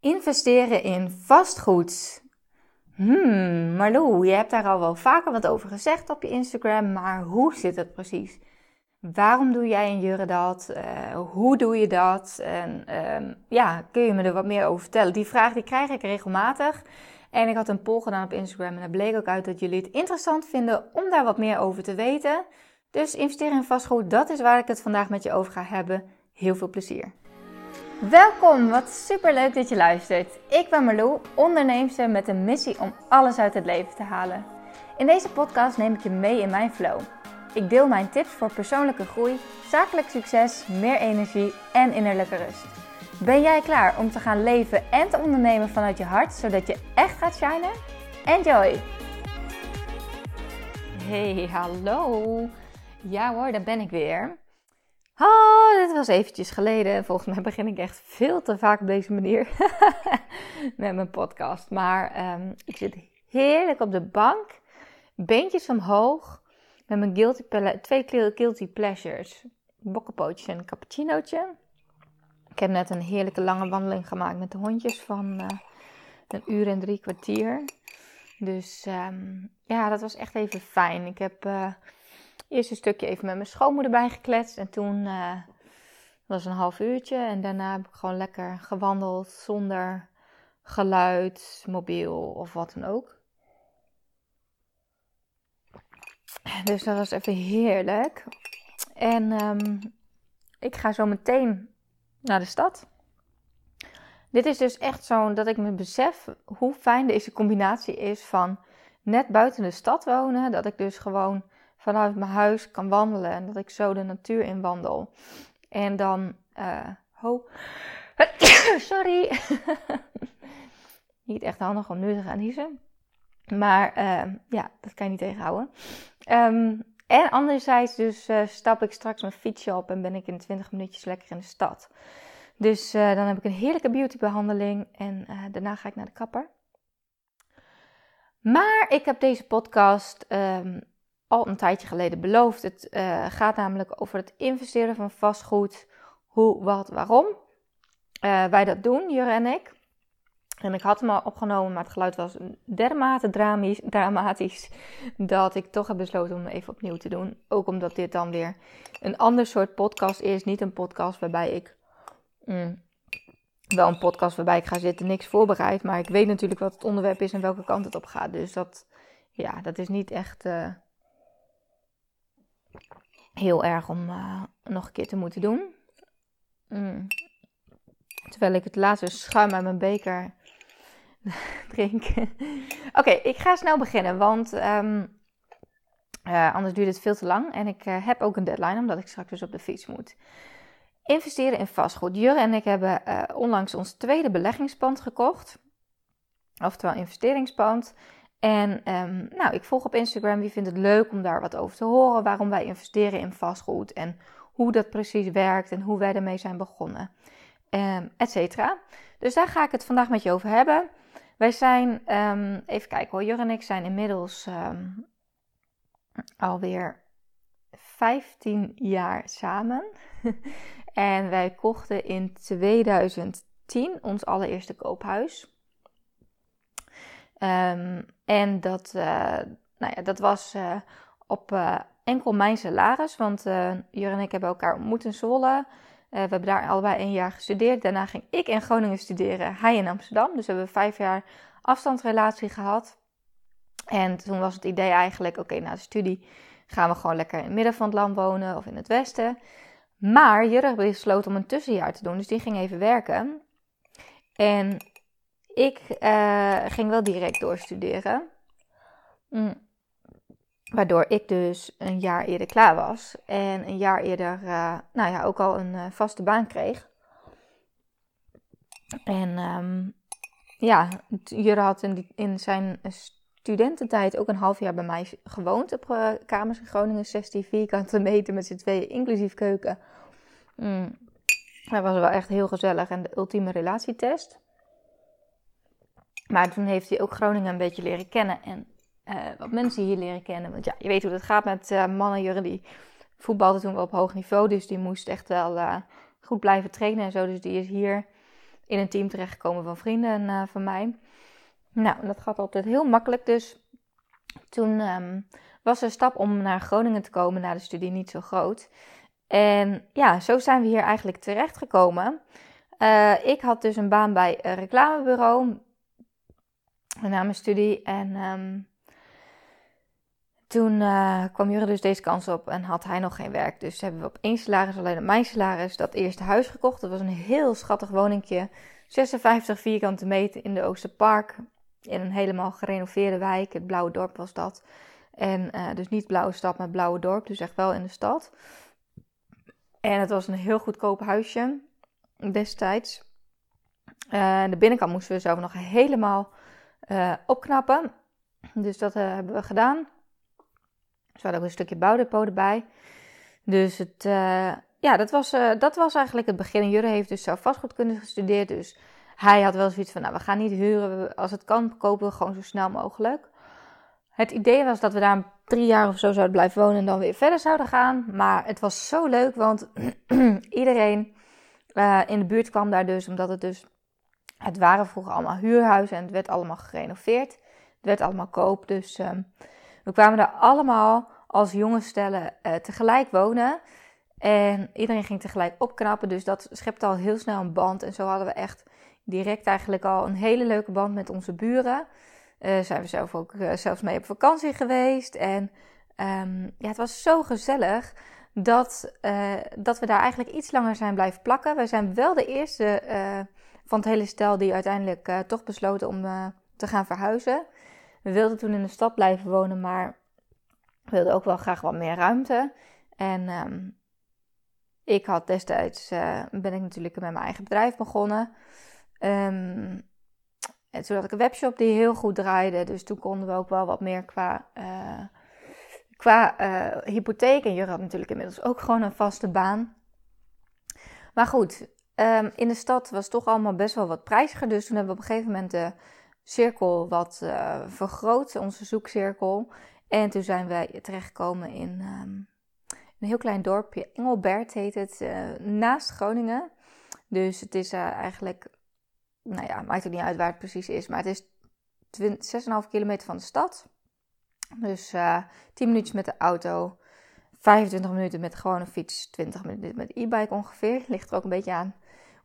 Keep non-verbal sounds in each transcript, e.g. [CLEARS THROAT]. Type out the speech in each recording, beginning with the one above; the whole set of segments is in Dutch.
Investeren in vastgoed. Hmm, Marlou, je hebt daar al wel vaker wat over gezegd op je Instagram, maar hoe zit het precies? Waarom doe jij en Jurre dat? Uh, hoe doe je dat? En uh, ja, kun je me er wat meer over vertellen? Die vraag die krijg ik regelmatig. En ik had een poll gedaan op Instagram en daar bleek ook uit dat jullie het interessant vinden om daar wat meer over te weten. Dus investeren in vastgoed, dat is waar ik het vandaag met je over ga hebben. Heel veel plezier. Welkom, wat super leuk dat je luistert. Ik ben Marlou, onderneemster met een missie om alles uit het leven te halen. In deze podcast neem ik je mee in mijn flow. Ik deel mijn tips voor persoonlijke groei, zakelijk succes, meer energie en innerlijke rust. Ben jij klaar om te gaan leven en te ondernemen vanuit je hart, zodat je echt gaat shinen? Enjoy! Hey, hallo! Ja hoor, daar ben ik weer. Oh, dit was eventjes geleden. Volgens mij begin ik echt veel te vaak op deze manier [LAUGHS] met mijn podcast. Maar ehm, ik zit heerlijk op de bank, beentjes omhoog, met mijn guilty twee guilty pleasures. Bokkenpootjes en een cappuccinootje. Ik heb net een heerlijke lange wandeling gemaakt met de hondjes van uh, een uur en drie kwartier. Dus um, ja, dat was echt even fijn. Ik heb... Uh, Eerst een stukje even met mijn schoonmoeder bijgekletst. En toen uh, was een half uurtje. En daarna heb ik gewoon lekker gewandeld zonder geluid, mobiel of wat dan ook. Dus dat was even heerlijk. En um, ik ga zo meteen naar de stad. Dit is dus echt zo'n dat ik me besef hoe fijn deze combinatie is van net buiten de stad wonen. Dat ik dus gewoon vanuit mijn huis kan wandelen en dat ik zo de natuur in wandel. En dan, uh, ho, [COUGHS] sorry, [LAUGHS] niet echt handig om nu te gaan niezen. Maar uh, ja, dat kan je niet tegenhouden. Um, en anderzijds dus uh, stap ik straks mijn fietsje op en ben ik in 20 minuutjes lekker in de stad. Dus uh, dan heb ik een heerlijke beautybehandeling en daarna ga ik naar de kapper. Maar ik heb deze podcast um, al een tijdje geleden beloofd. Het uh, gaat namelijk over het investeren van vastgoed. Hoe, wat, waarom. Uh, wij dat doen, Jure en ik. En ik had hem al opgenomen, maar het geluid was dermate dramatisch dat ik toch heb besloten om hem even opnieuw te doen. Ook omdat dit dan weer een ander soort podcast is. Niet een podcast waarbij ik. Mm, wel een podcast waarbij ik ga zitten, niks voorbereid. Maar ik weet natuurlijk wat het onderwerp is en welke kant het op gaat. Dus dat, ja, dat is niet echt. Uh, heel erg om uh, nog een keer te moeten doen. Mm. Terwijl ik het laatste schuim uit mijn beker [LAUGHS] drink. Oké, ik ga snel beginnen, want um, uh, anders duurt het veel te lang. En ik uh, heb ook een deadline, omdat ik straks dus op de fiets moet. Investeren in vastgoed. Jurre en ik hebben onlangs ons tweede beleggingspand gekocht. Oftewel investeringspand. En um, nou, ik volg op Instagram wie vindt het leuk om daar wat over te horen. Waarom wij investeren in vastgoed en hoe dat precies werkt en hoe wij ermee zijn begonnen. Um, et cetera. Dus daar ga ik het vandaag met je over hebben. Wij zijn, um, even kijken hoor, Jur en ik zijn inmiddels alweer 15 jaar samen. [LAUGHS] en wij kochten in 2010 ons allereerste koophuis. Um, en dat, uh, nou ja, dat was uh, op uh, enkel mijn salaris. Want Jur en ik hebben elkaar ontmoet in Zwolle. we hebben daar allebei een jaar gestudeerd. Daarna ging ik in Groningen studeren, hij in Amsterdam. Dus we hebben vijf jaar afstandsrelatie gehad. En toen was het idee eigenlijk, oké, na de studie gaan we gewoon lekker in het midden van het land wonen of in het westen. Maar Jurre besloot om een tussenjaar te doen, dus die ging even werken. En ik uh, ging wel direct doorstuderen. Mm. Waardoor ik dus een jaar eerder klaar was. En een jaar eerder, uh, nou ja, ook al een uh, vaste baan kreeg. En um, ja, Jurre had in, zijn studententijd ook een half jaar bij mij gewoond op kamers in Groningen. 16 vierkante meter met z'n tweeën, inclusief keuken. Mm. Dat was wel echt heel gezellig en de ultieme relatietest. Maar toen heeft hij ook Groningen een beetje leren kennen en uh, wat mensen hier leren kennen. Want ja, je weet hoe het gaat met uh, mannen. Jurgen die voetbalde toen wel op hoog niveau, dus die moest echt wel uh, goed blijven trainen en zo. Dus die is hier in een team terechtgekomen van vrienden van mij. Nou, dat gaat altijd heel makkelijk. Dus toen ehm, was de stap om naar Groningen te komen na de studie niet zo groot. En ja, zo zijn we hier eigenlijk terechtgekomen. Ik had dus een baan bij een reclamebureau na mijn studie. En um, toen uh, kwam Jure dus deze kans op en had hij nog geen werk. Dus hebben we op één salaris, alleen op mijn salaris, dat eerste huis gekocht. Dat was een heel schattig woningje. 56 vierkante meter in de Oosterpark. In een helemaal gerenoveerde wijk. Het Blauwe Dorp was dat. En uh, dus niet Blauwe Stad, maar Blauwe Dorp. Dus echt wel in de stad. En het was een heel goedkoop huisje destijds. Uh, de binnenkant moesten we zelf nog helemaal uh, opknappen. Dus dat hebben we gedaan. Dus we hadden ook een stukje bouwdepot erbij. Dus het, ja, dat was, dat was eigenlijk het begin. Jurre heeft dus zelf vastgoedkunde gestudeerd. Dus hij had wel zoiets van, nou, we gaan niet huren. Als het kan, kopen we gewoon zo snel mogelijk. Het idee was dat we daar drie jaar of zo zouden blijven wonen en dan weer verder zouden gaan. Maar het was zo leuk, want [CLEARS THROAT] iedereen in de buurt kwam daar dus, omdat het dus... Het waren vroeger allemaal huurhuizen en het werd allemaal gerenoveerd. Het werd allemaal koop, dus uh, we kwamen daar allemaal als jonge stellen uh, tegelijk wonen. En iedereen ging tegelijk opknappen, dus dat schepte al heel snel een band. En zo hadden we echt direct eigenlijk al een hele leuke band met onze buren. Uh, zijn we zelf ook uh, zelfs mee op vakantie geweest. En um, ja, het was zo gezellig dat, dat we daar eigenlijk iets langer zijn blijven plakken. Wij zijn wel de eerste van het hele stel die uiteindelijk toch besloten om te gaan verhuizen. We wilden toen in de stad blijven wonen, maar we wilden ook wel graag wat meer ruimte. En um, ik had destijds, ben ik natuurlijk met mijn eigen bedrijf begonnen. Um, en toen had ik een webshop die heel goed draaide. Dus toen konden we ook wel wat meer qua, qua hypotheek. En Jurre had natuurlijk inmiddels ook gewoon een vaste baan. Maar goed, um, in de stad was toch allemaal best wel wat prijziger. Dus toen hebben we op een gegeven moment de cirkel wat uh, vergroot, onze zoekcirkel. En toen zijn we terechtgekomen in um, een heel klein dorpje. Engelbert heet het, naast Groningen. Dus het is eigenlijk nou ja, maakt het niet uit waar het precies is. Maar het is 6,5 kilometer van de stad. Dus uh, eh, 10 minuutjes met de auto. 25 minuten met gewone fiets. 20 minuten met e-bike ongeveer. [LAUGHS] Ligt er ook een beetje aan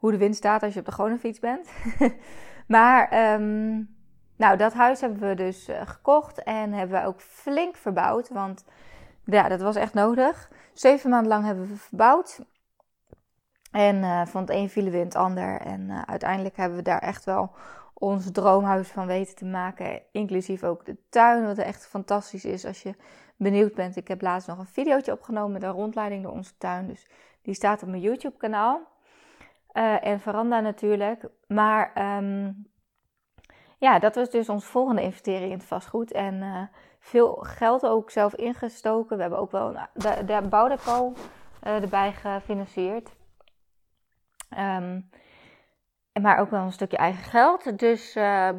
hoe de wind staat als je op de gewone fiets bent. [LAUGHS] maar um, nou, dat huis hebben we dus uh, gekocht. En hebben we ook flink verbouwd. Want ja, dat was echt nodig. Zeven maanden lang hebben we verbouwd. En uh, van het een vielen we in het ander. En uh, uiteindelijk hebben we daar echt wel ons droomhuis van weten te maken. Inclusief ook de tuin, wat echt fantastisch is als je benieuwd bent. Ik heb laatst nog een videootje opgenomen met een rondleiding door onze tuin. Dus die staat op mijn YouTube kanaal. Uh, en veranda natuurlijk. Maar um, ja, dat was dus onze volgende investering in het vastgoed. En veel geld ook zelf ingestoken. We hebben ook wel de, de bouwdeco erbij gefinancierd. Um, maar ook wel een stukje eigen geld. Dus uh,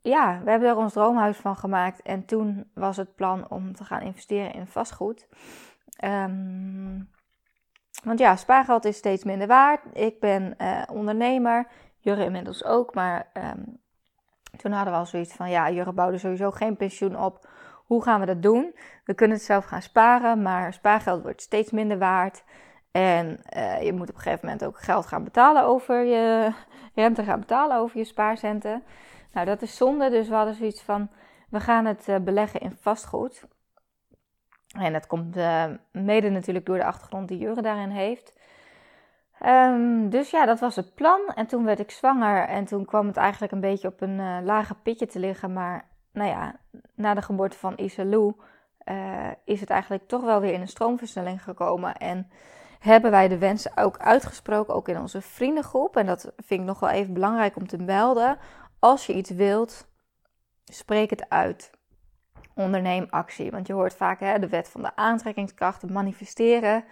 ja, we hebben er ons droomhuis van gemaakt. En toen was het plan om te gaan investeren in vastgoed. Um, want ja, spaargeld is steeds minder waard. Ik ben uh, ondernemer. Jurre inmiddels ook. Maar um, toen hadden we al zoiets van: ja, Jurre bouwde sowieso geen pensioen op. Hoe gaan we dat doen? We kunnen het zelf gaan sparen, maar spaargeld wordt steeds minder waard. En uh, je moet op een gegeven moment ook geld gaan betalen over je rente gaan betalen over je spaarcenten. Nou, dat is zonde. Dus we hadden zoiets van: we gaan het uh, beleggen in vastgoed. En dat komt uh, mede natuurlijk door de achtergrond die Jure daarin heeft. Um, dus ja, dat was het plan. En toen werd ik zwanger. En toen kwam het eigenlijk een beetje op een uh, lage pitje te liggen. Maar nou ja, na de geboorte van Isalou is het eigenlijk toch wel weer in een stroomversnelling gekomen. En hebben wij de wensen ook uitgesproken, ook in onze vriendengroep. En dat vind ik nog wel even belangrijk om te melden. Als je iets wilt, spreek het uit. Onderneem actie. Want je hoort vaak hè, de wet van de aantrekkingskracht, manifesteren.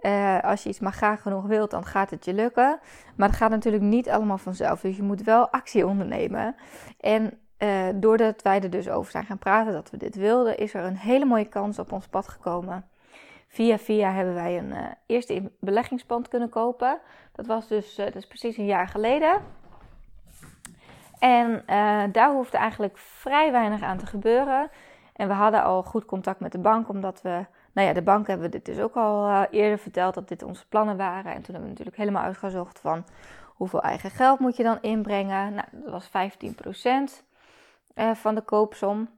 Uh, als je iets maar graag genoeg wilt, dan gaat het je lukken. Maar het gaat natuurlijk niet allemaal vanzelf. Dus je moet wel actie ondernemen. En uh, doordat wij er dus over zijn gaan praten dat we dit wilden, is er een hele mooie kans op ons pad gekomen Via via hebben wij een uh, eerste beleggingspand kunnen kopen. Dat was dus, dat is precies een jaar geleden. En daar hoefde eigenlijk vrij weinig aan te gebeuren. En we hadden al goed contact met de bank, omdat we, nou ja, de bank hebben we dit dus ook al uh, eerder verteld dat dit onze plannen waren. En toen hebben we natuurlijk helemaal uitgezocht van hoeveel eigen geld moet je dan inbrengen. Nou, dat was 15% uh, van de koopsom.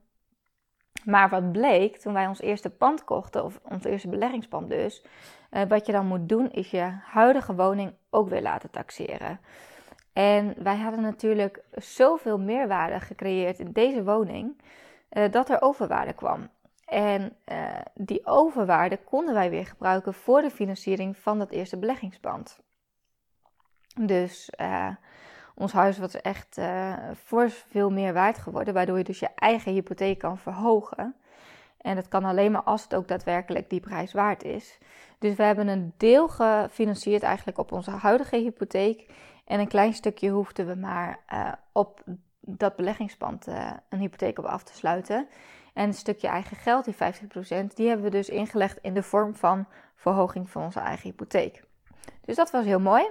Maar wat bleek toen wij ons eerste pand kochten, of ons eerste beleggingspand dus, uh, wat je dan moet doen is je huidige woning ook weer laten taxeren. En wij hadden natuurlijk zoveel meerwaarde gecreëerd in deze woning, uh, dat er overwaarde kwam. En uh, die overwaarde konden wij weer gebruiken voor de financiering van dat eerste beleggingspand. Dus ons huis was echt uh, voor veel meer waard geworden, waardoor je dus je eigen hypotheek kan verhogen. En dat kan alleen maar als het ook daadwerkelijk die prijs waard is. Dus we hebben een deel gefinancierd eigenlijk op onze huidige hypotheek. En een klein stukje hoefden we maar op dat beleggingspand uh, een hypotheek op af te sluiten. En een stukje eigen geld, die 50%, die hebben we dus ingelegd in de vorm van verhoging van onze eigen hypotheek. Dus dat was heel mooi.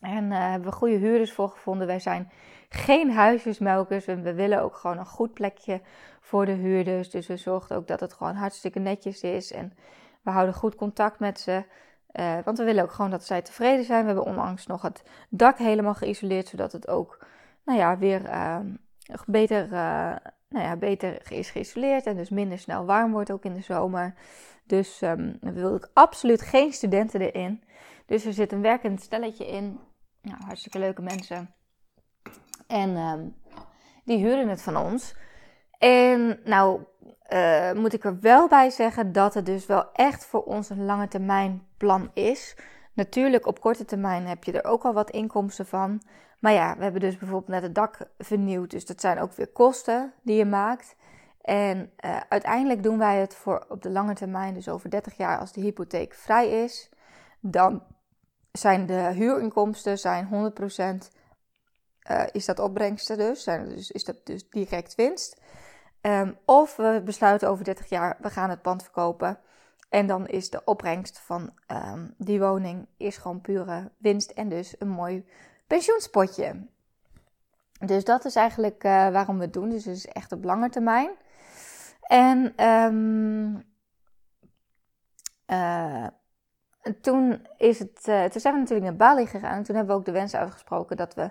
En uh, hebben we goede huurders voor gevonden. Wij zijn geen huisjesmelkers. En we willen ook gewoon een goed plekje voor de huurders. Dus we zorgen ook dat het gewoon hartstikke netjes is. En we houden goed contact met ze. Uh, want we willen ook gewoon dat zij tevreden zijn. We hebben onlangs nog het dak helemaal geïsoleerd. Zodat het ook nou ja, weer uh, beter, uh, nou ja, beter is geïsoleerd. En dus minder snel warm wordt ook in de zomer. Dus um, willen ook absoluut geen studenten erin. Dus er zit een werkend stelletje in. Nou, hartstikke leuke mensen. En um, die huren het van ons. En nou uh, moet ik er wel bij zeggen dat het dus wel echt voor ons een lange termijn plan is. Natuurlijk, op korte termijn heb je er ook al wat inkomsten van. Maar ja, we hebben dus bijvoorbeeld net het dak vernieuwd. Dus dat zijn ook weer kosten die je maakt. En uh, uiteindelijk doen wij het voor op de lange termijn, dus over 30 jaar, als de hypotheek vrij is. Dan zijn de huurinkomsten zijn 100% uh, eh, is dat opbrengsten dus, zijn, dus is dat dus direct winst. Um, of we besluiten over 30 jaar, we gaan het pand verkopen. En dan is de opbrengst van um, die woning is gewoon pure winst en dus een mooi pensioenspotje. Dus dat is eigenlijk uh, waarom we het doen. Dus het is echt op lange termijn. En um, uh, toen, is het, uh, toen zijn we natuurlijk naar Bali gegaan. En toen hebben we ook de wens uitgesproken dat we,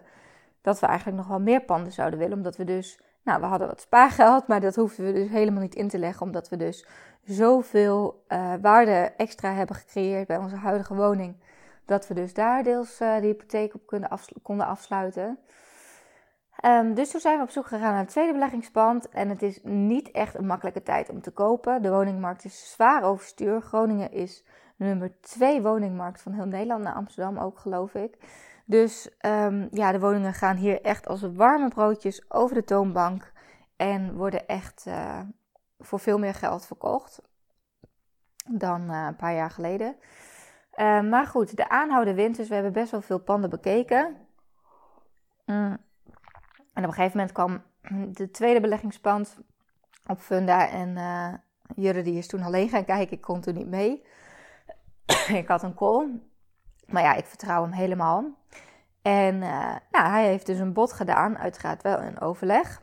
dat we eigenlijk nog wel meer panden zouden willen. Omdat we dus, nou, we hadden wat spaargeld, maar dat hoefden we dus helemaal niet in te leggen. Omdat we dus zoveel waarde extra hebben gecreëerd bij onze huidige woning. Dat we dus daar deels uh, de hypotheek op konden, afs konden afsluiten. Um, dus toen zijn we op zoek gegaan naar het tweede beleggingspand. En het is niet echt een makkelijke tijd om te kopen. De woningmarkt is zwaar overstuur. Groningen is nummer twee woningmarkt van heel Nederland, naar Amsterdam ook geloof ik. Dus um, ja, de woningen gaan hier echt als warme broodjes over de toonbank en worden echt uh, voor veel meer geld verkocht dan uh, een paar jaar geleden. Uh, maar goed, de aanhouden wint, dus we hebben best wel veel panden bekeken. Mm. En op een gegeven moment kwam de tweede beleggingspand op Funda en Jurre die is toen alleen gaan kijken, ik kon toen niet mee. [COUGHS] ik had een call. Maar ja, ik vertrouw hem helemaal. En uh, nou, hij heeft dus een bod gedaan, uiteraard wel een overleg.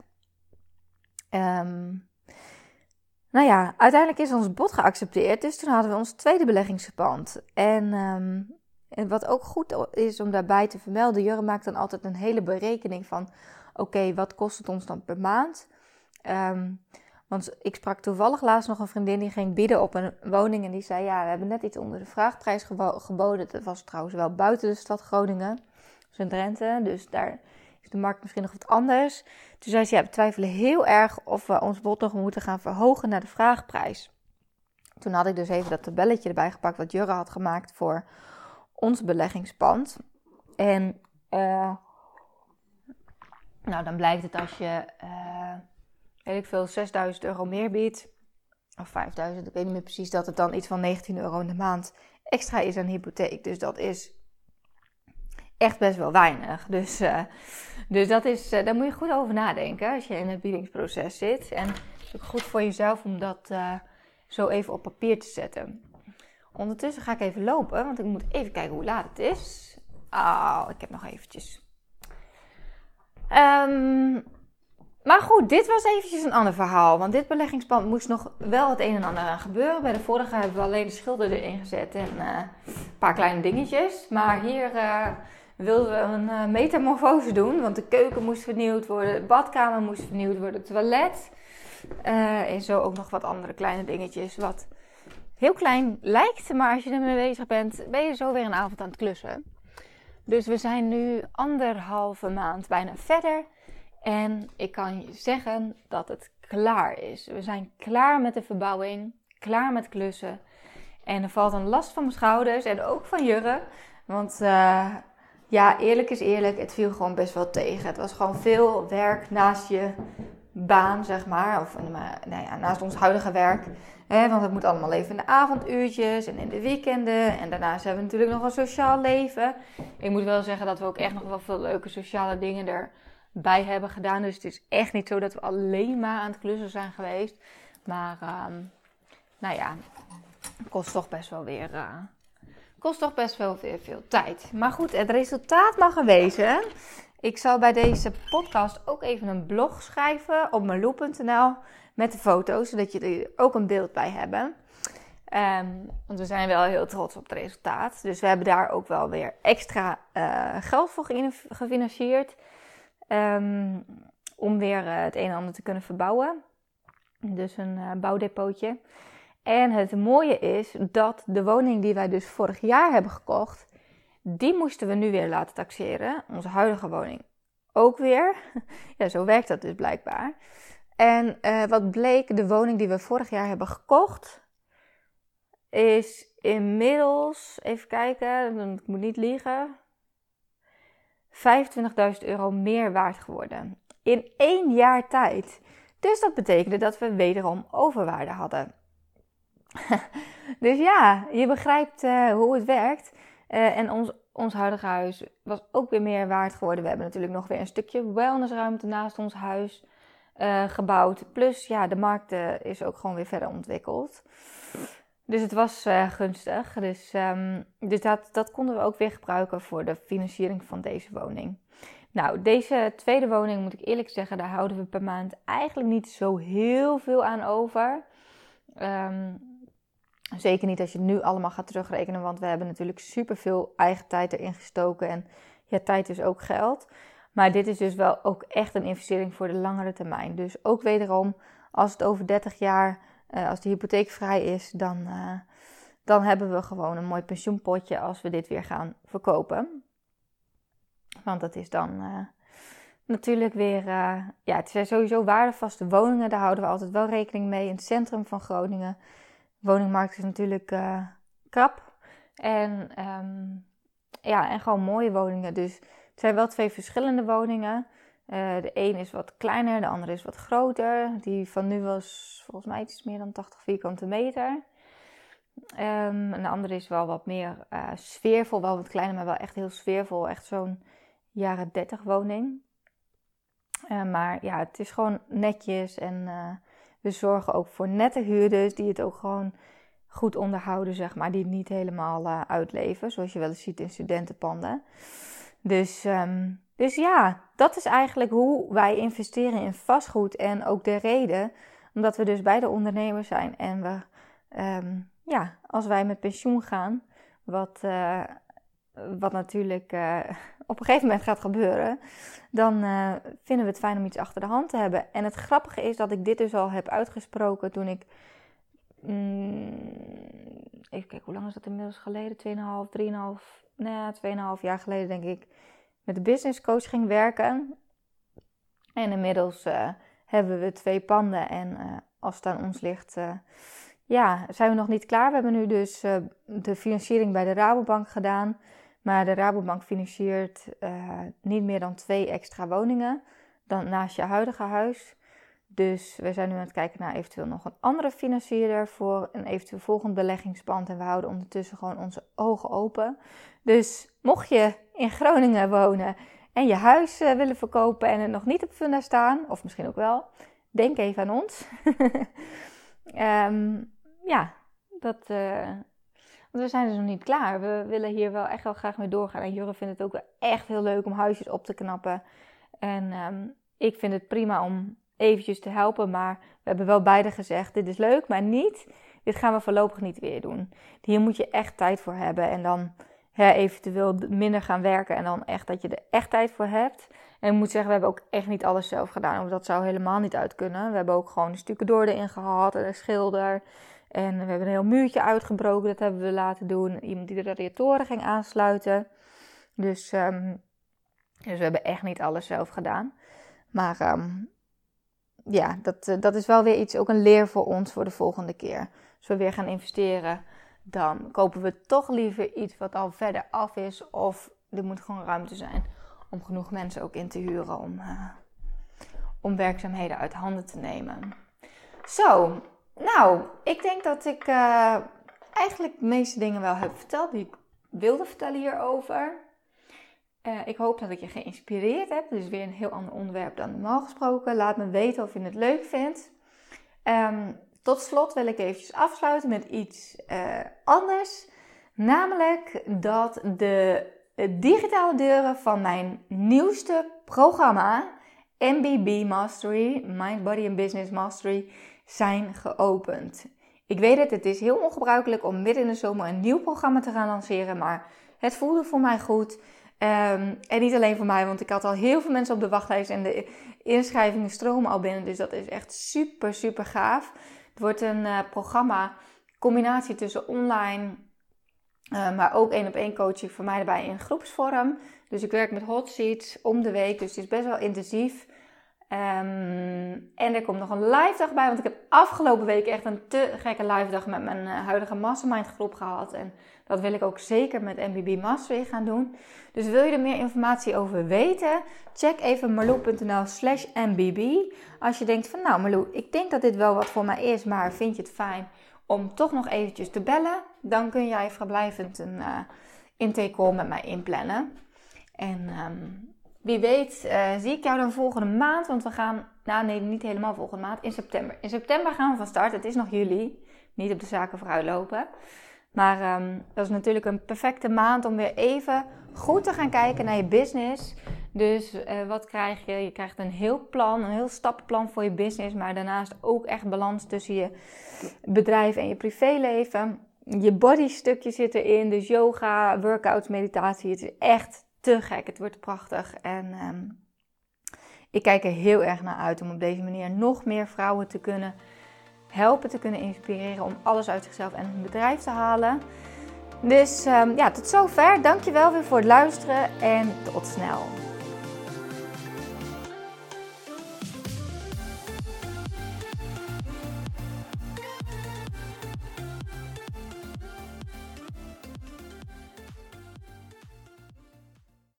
Um, nou ja, uiteindelijk is ons bod geaccepteerd. Dus toen hadden we ons tweede beleggingspand. En, um, en wat ook goed is om daarbij te vermelden, Jurre maakt dan altijd een hele berekening van: oké, wat kost het ons dan per maand? Um, want ik sprak toevallig laatst nog een vriendin die ging bieden op een woning. En die zei: Ja, we hebben net iets onder de vraagprijs geboden. Dat was trouwens wel buiten de stad Groningen. Dus in Drenthe. Dus daar de markt misschien nog wat anders. Toen zei ze: Ja, we twijfelen heel erg of we ons bod nog moeten gaan verhogen naar de vraagprijs. Toen had ik dus even dat tabelletje erbij gepakt wat Jurre had gemaakt voor ons beleggingspand. En uh, nou, dan blijkt het als je. Uh, veel, 6000 euro meer biedt, of 5000, ik weet niet meer precies, dat het dan iets van 19 euro in de maand extra is aan hypotheek. Dus dat is echt best wel weinig. Dus, uh, dus dat is, uh, daar moet je goed over nadenken als je in het biedingsproces zit. En het is ook goed voor jezelf om dat uh, zo even op papier te zetten. Ondertussen ga ik even lopen, want ik moet even kijken hoe laat het is. Oh, ik heb nog eventjes Ehm, maar goed, dit was eventjes een ander verhaal. Want dit beleggingspand moest nog wel het een en ander aan gebeuren. Bij de vorige hebben we alleen de schilder erin gezet en een paar kleine dingetjes. Maar hier wilden we een uh, metamorfose doen. Want de keuken moest vernieuwd worden, de badkamer moest vernieuwd worden, het toilet. en zo ook nog wat andere kleine dingetjes. Wat heel klein lijkt, maar als je ermee bezig bent, ben je zo weer een avond aan het klussen. Dus we zijn nu anderhalve maand bijna verder. En ik kan je zeggen dat het klaar is. We zijn klaar met de verbouwing, klaar met klussen. En er valt een last van mijn schouders en ook van Jurre. Want uh, ja, eerlijk is eerlijk, het viel gewoon best wel tegen. Het was gewoon veel werk naast je baan, zeg maar. Of nou ja, naast ons huidige werk. Hè, want het moet allemaal even in de avonduurtjes en in de weekenden. En daarnaast hebben we natuurlijk nog een sociaal leven. Ik moet wel zeggen dat we ook echt nog wel veel leuke sociale dingen erbij hebben gedaan. Dus het is echt niet zo dat we alleen maar aan het klussen zijn geweest. Maar um, nou ja, kost toch best wel weer... Uh, kost toch best wel weer veel tijd. Maar goed, het resultaat mag er wezen. Ik zal bij deze podcast ook even een blog schrijven op meloe.nl met de foto's, zodat je er ook een beeld bij hebben. Um, want we zijn wel heel trots op het resultaat. Dus we hebben daar ook wel weer extra uh, geld voor gefinancierd. Um, om weer uh, het een en ander te kunnen verbouwen. Dus een uh, bouwdepootje. En het mooie is dat de woning die wij dus vorig jaar hebben gekocht, die moesten we nu weer laten taxeren. Onze huidige woning ook weer. [LAUGHS] ja, zo werkt dat dus blijkbaar. En uh, wat bleek, de woning die we vorig jaar hebben gekocht, is inmiddels, even kijken, ik moet niet liegen, 25.000 euro meer waard geworden. In één jaar tijd. Dus dat betekende dat we wederom overwaarde hadden. [LAUGHS] dus ja, je begrijpt uh, hoe het werkt. Uh, en ons, ons huidige huis was ook weer meer waard geworden. We hebben natuurlijk nog weer een stukje wellnessruimte naast ons huis uh, gebouwd. Plus, ja, de markt is ook gewoon weer verder ontwikkeld. Dus het was gunstig. Dus, um, dus dat, dat konden we ook weer gebruiken voor de financiering van deze woning. Nou, deze tweede woning, moet ik eerlijk zeggen, daar houden we per maand eigenlijk niet zo heel veel aan over. Um, zeker niet als je het nu allemaal gaat terugrekenen, want we hebben natuurlijk superveel eigen tijd erin gestoken. En ja, tijd is ook geld. Maar dit is dus wel ook echt een investering voor de langere termijn. Dus ook wederom, als het over 30 jaar, uh, als de hypotheek vrij is, dan, uh, dan hebben we gewoon een mooi pensioenpotje als we dit weer gaan verkopen. Want dat is dan uh, natuurlijk weer, ja, het zijn sowieso waardevaste woningen. Daar houden we altijd wel rekening mee in het centrum van Groningen. Woningmarkt is natuurlijk krap. En, um, ja, en gewoon mooie woningen. Dus het zijn wel twee verschillende woningen. Uh, de een is wat kleiner, de andere is wat groter. Die van nu was volgens mij iets meer dan 80 vierkante meter. Um, en de andere is wel wat meer uh, sfeervol, wel wat kleiner, maar wel echt heel sfeervol. Echt zo'n jaren 30 woning. Uh, maar ja, het is gewoon netjes en we zorgen ook voor nette huurders die het ook gewoon goed onderhouden, zeg maar. Die het niet helemaal uitleven, zoals je wel eens ziet in studentenpanden. Dus, um, dus ja, dat is eigenlijk hoe wij investeren in vastgoed. En ook de reden, omdat we dus beide ondernemers zijn. En we, um, ja, als wij met pensioen gaan, wat, uh, wat natuurlijk uh, [LAUGHS] op een gegeven moment gaat gebeuren, dan uh, vinden we het fijn om iets achter de hand te hebben. En het grappige is dat ik dit dus al heb uitgesproken toen ik. Mm, even kijken, hoe lang is dat inmiddels geleden? 2,5, 3,5 nou, 2,5 jaar geleden denk ik, met de business coach ging werken. En inmiddels uh, hebben we twee panden en als het aan ons ligt, ja, zijn we nog niet klaar. We hebben nu dus de financiering bij de Rabobank gedaan. Maar de Rabobank financiert niet meer dan twee extra woningen dan naast je huidige huis. Dus we zijn nu aan het kijken naar eventueel nog een andere financierder voor een eventueel volgend beleggingspand. En we houden ondertussen gewoon onze ogen open. Dus mocht je in Groningen wonen en je huis uh, willen verkopen en het nog niet op Funda staan, of misschien ook wel, denk even aan ons. um, [LAUGHS] ja, dat. Uh, we zijn dus nog niet klaar. We willen hier wel echt wel graag mee doorgaan. En Jurre vindt het ook echt heel leuk om huisjes op te knappen. En ehm, ik vind het prima om eventjes te helpen, maar we hebben wel beide gezegd: dit is leuk, maar niet. Dit gaan we voorlopig niet weer doen. Hier moet je echt tijd voor hebben en dan eventueel minder gaan werken en dan echt dat je er echt tijd voor hebt. En ik moet zeggen, we hebben ook echt niet alles zelf gedaan. Want dat zou helemaal niet uit kunnen. We hebben ook gewoon een stukje door erin gehad en een schilder. En we hebben een heel muurtje uitgebroken. Dat hebben we laten doen. Iemand die de radiatoren ging aansluiten. Dus, um, dus we hebben echt niet alles zelf gedaan. Maar um, ja, dat, uh, dat is wel weer iets, ook een leer voor ons voor de volgende keer. Als we weer gaan investeren, dan kopen we toch liever iets wat al verder af is. Of er moet gewoon ruimte zijn om genoeg mensen ook in te huren om, uh, om werkzaamheden uit handen te nemen. Zo, nou, ik denk dat ik uh, eigenlijk de meeste dingen wel heb verteld die ik wilde vertellen hierover. Uh, ik hoop dat ik je geïnspireerd heb. Dus weer een heel ander onderwerp dan normaal gesproken. Laat me weten of je het leuk vindt. Um, tot slot wil ik eventjes afsluiten met iets anders. Namelijk dat de digitale deuren van mijn nieuwste programma, MBB Mastery, Mind, Body and Business Mastery, zijn geopend. Ik weet het, het is heel ongebruikelijk om midden in de zomer een nieuw programma te gaan lanceren, maar het voelde voor mij goed. Um, en niet alleen voor mij, want ik had al heel veel mensen op de wachtlijst en de inschrijvingen stromen al binnen. Dus dat is echt super, super gaaf. Het wordt een uh, programma, combinatie tussen online, uh, maar ook één op één coaching voor mij erbij in groepsvorm. Dus ik werk met hot seats om de week, dus het is best wel intensief. Um, en er komt nog een live dag bij, want ik heb afgelopen week echt een te gekke live dag met mijn uh, huidige mastermind groep gehad. En dat wil ik ook zeker met MBB Mastery gaan doen. Dus wil je er meer informatie over weten? Check even marloe.nl slash MBB. Als je denkt van nou Marloe, ik denk dat dit wel wat voor mij is, maar vind je het fijn om toch nog eventjes te bellen? Dan kun jij vrijblijvend een uh, intake call met mij inplannen. En um, wie weet uh, zie ik jou dan volgende maand, want we gaan, nou nee, niet helemaal volgende maand, in september. In september gaan we van start, het is nog juli, niet op de zaken vooruit lopen. Maar um, dat is natuurlijk een perfecte maand om weer even goed te gaan kijken naar je business. Dus uh, wat krijg je? Je krijgt een heel plan, een heel stappenplan voor je business, maar daarnaast ook echt balans tussen je bedrijf en je privéleven. Je bodystukje zit erin, dus yoga, workouts, meditatie. Het is echt te gek. Het wordt prachtig. En um, ik kijk er heel erg naar uit om op deze manier nog meer vrouwen te kunnen helpen, te kunnen inspireren om alles uit zichzelf en hun bedrijf te halen. Dus um, ja, tot zover. Dankjewel weer voor het luisteren en tot snel.